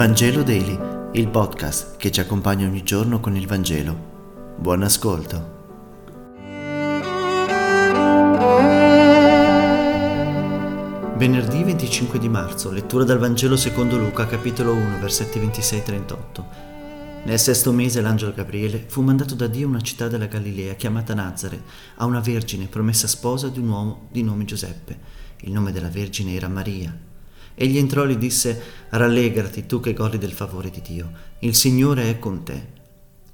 Vangelo Daily, il podcast che ci accompagna ogni giorno con il Vangelo. Buon ascolto. Venerdì 25 di marzo, lettura dal Vangelo secondo Luca, capitolo 1, versetti 26-38. Nel sesto mese l'angelo Gabriele fu mandato da Dio a una città della Galilea chiamata Nazare, a una vergine promessa sposa di un uomo di nome Giuseppe. Il nome della vergine era Maria. Egli entrò e gli disse, rallegrati tu che godi del favore di Dio, il Signore è con te.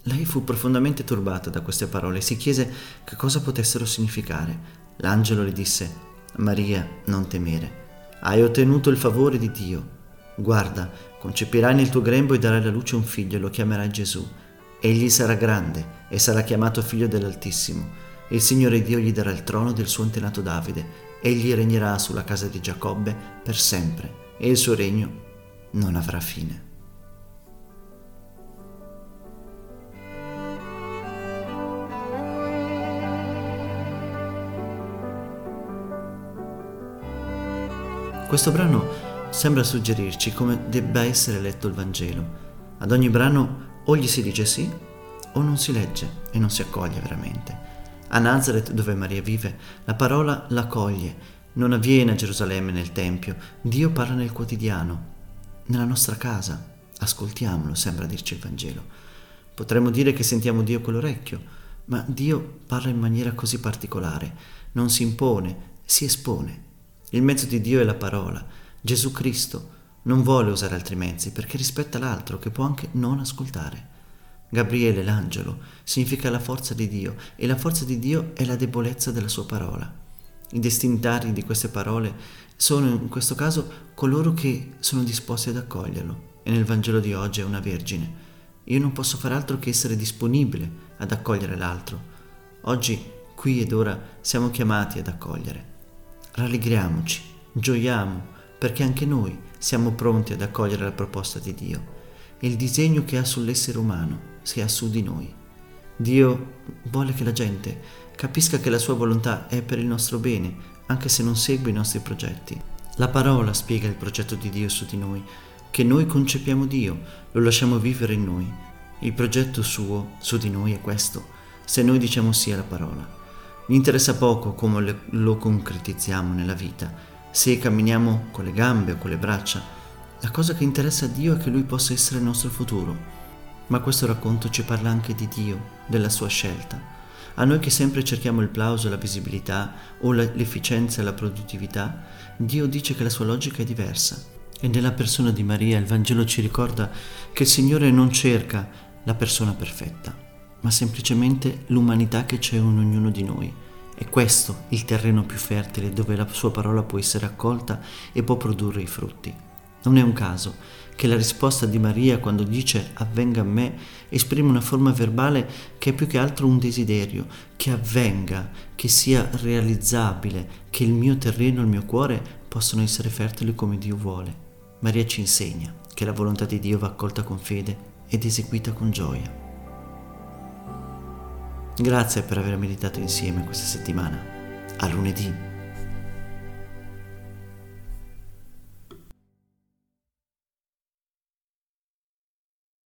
Lei fu profondamente turbata da queste parole e si chiese che cosa potessero significare. L'angelo le disse, Maria, non temere, hai ottenuto il favore di Dio. Guarda, concepirai nel tuo grembo e darai alla luce un figlio e lo chiamerai Gesù. Egli sarà grande e sarà chiamato figlio dell'Altissimo. Il Signore Dio gli darà il trono del suo antenato Davide egli regnerà sulla casa di Giacobbe per sempre e il suo regno non avrà fine. Questo brano sembra suggerirci come debba essere letto il Vangelo. Ad ogni brano o gli si dice sì o non si legge e non si accoglie veramente. A Nazareth, dove Maria vive, la parola l'accoglie. Non avviene a Gerusalemme nel Tempio, Dio parla nel quotidiano, nella nostra casa. Ascoltiamolo, sembra dirci il Vangelo. Potremmo dire che sentiamo Dio con l'orecchio, ma Dio parla in maniera così particolare, non si impone, si espone. Il mezzo di Dio è la parola. Gesù Cristo non vuole usare altri mezzi perché rispetta l'altro che può anche non ascoltare. Gabriele, l'angelo, significa la forza di Dio e la forza di Dio è la debolezza della sua parola. I destinatari di queste parole sono in questo caso coloro che sono disposti ad accoglierlo e nel Vangelo di oggi è una vergine. Io non posso fare altro che essere disponibile ad accogliere l'altro. Oggi, qui ed ora, siamo chiamati ad accogliere. Rallegriamoci, gioiamo, perché anche noi siamo pronti ad accogliere la proposta di Dio il disegno che ha sull'essere umano sia su di noi. Dio vuole che la gente capisca che la sua volontà è per il nostro bene, anche se non segue i nostri progetti. La parola spiega il progetto di Dio su di noi, che noi concepiamo Dio, lo lasciamo vivere in noi. Il progetto suo su di noi è questo, se noi diciamo sì alla parola. Gli interessa poco come lo concretizziamo nella vita, se camminiamo con le gambe o con le braccia. La cosa che interessa a Dio è che Lui possa essere il nostro futuro ma questo racconto ci parla anche di Dio, della sua scelta. A noi che sempre cerchiamo il plauso, la visibilità o l'efficienza e la produttività, Dio dice che la sua logica è diversa. E nella persona di Maria il Vangelo ci ricorda che il Signore non cerca la persona perfetta, ma semplicemente l'umanità che c'è in ognuno di noi. È questo il terreno più fertile dove la sua parola può essere accolta e può produrre i frutti. Non è un caso che la risposta di Maria quando dice avvenga a me esprime una forma verbale che è più che altro un desiderio, che avvenga, che sia realizzabile, che il mio terreno, il mio cuore possano essere fertili come Dio vuole. Maria ci insegna che la volontà di Dio va accolta con fede ed eseguita con gioia. Grazie per aver meditato insieme questa settimana. A lunedì.